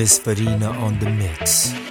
Miss Farina on the mix.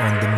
On the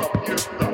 up, get up.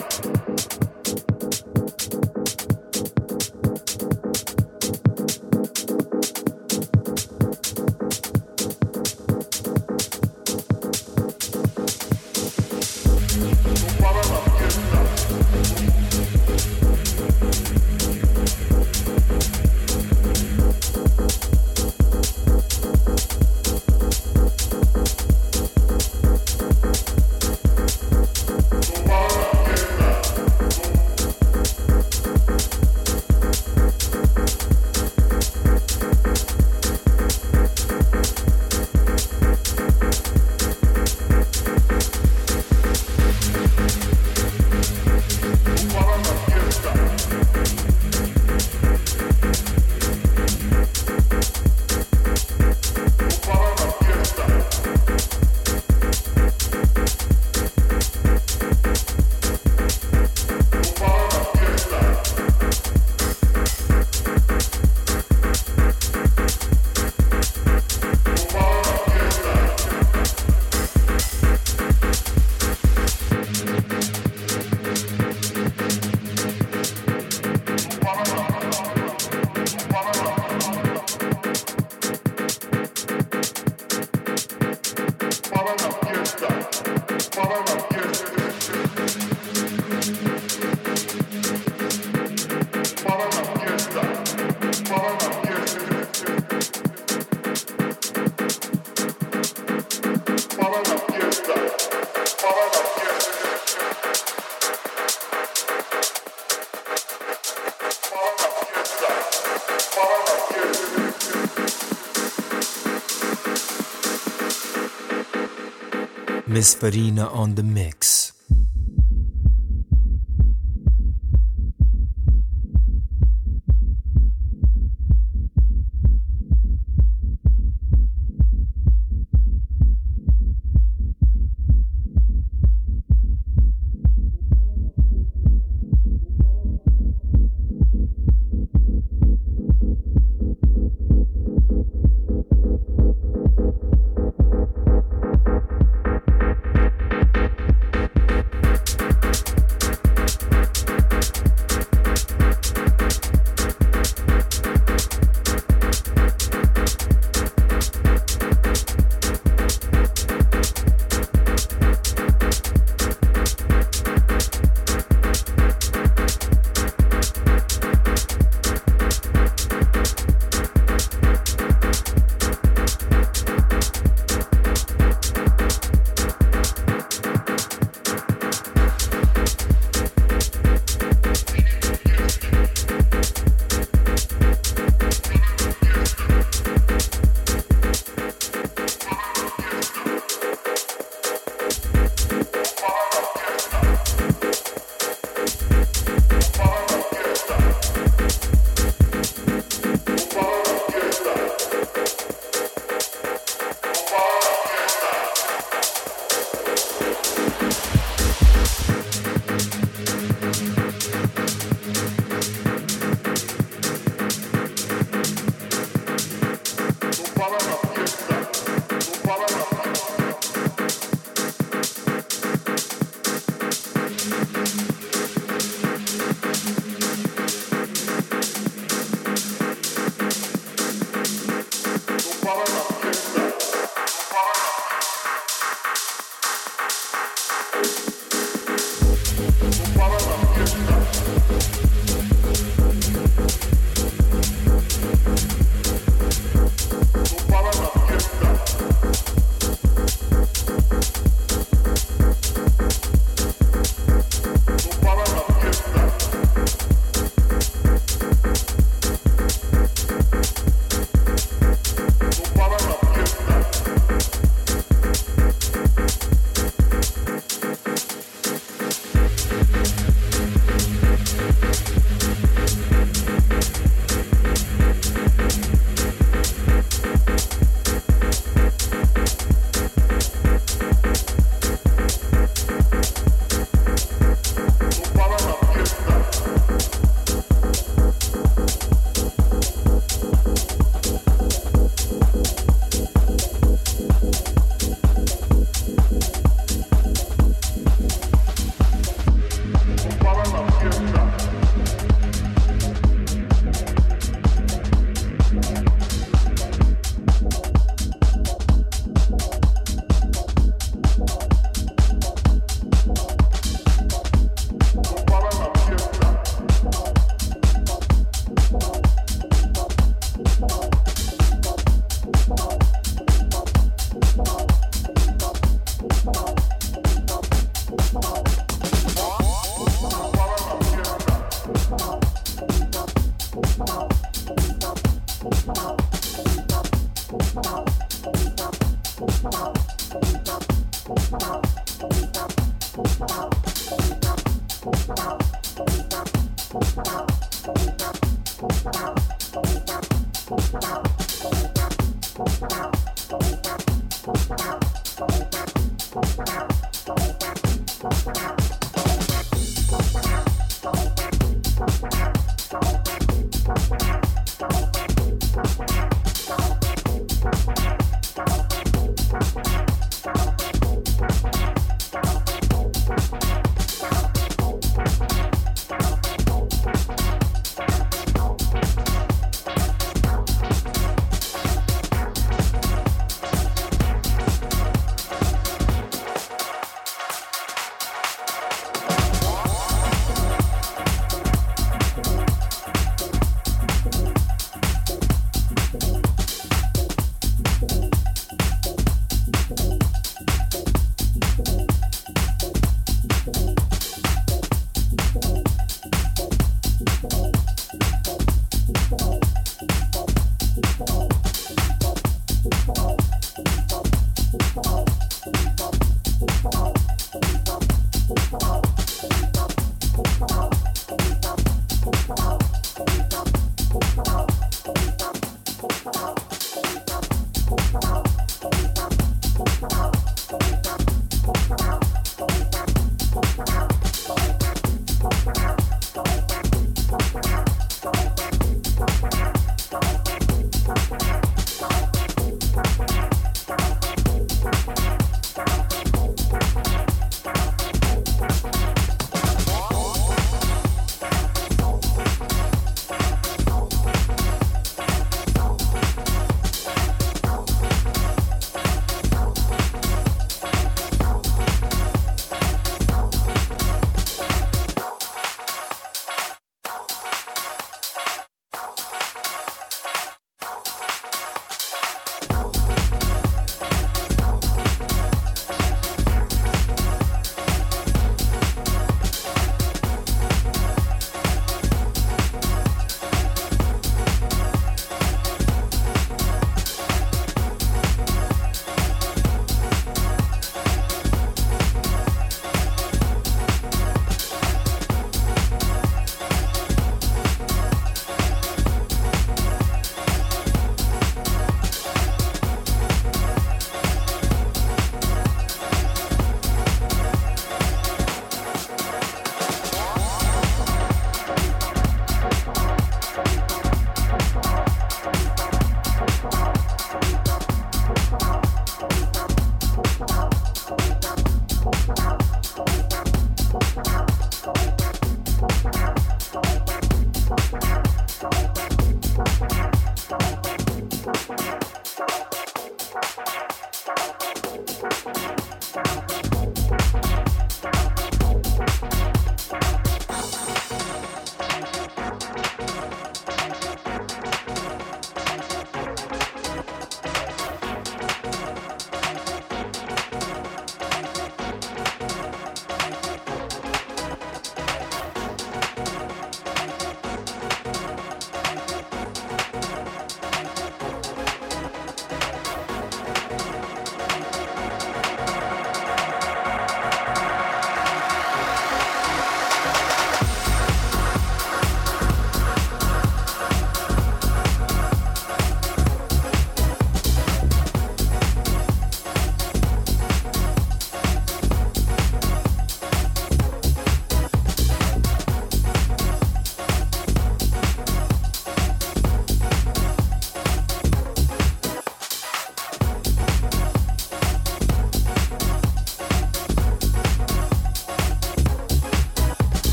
Miss Farina on the mix.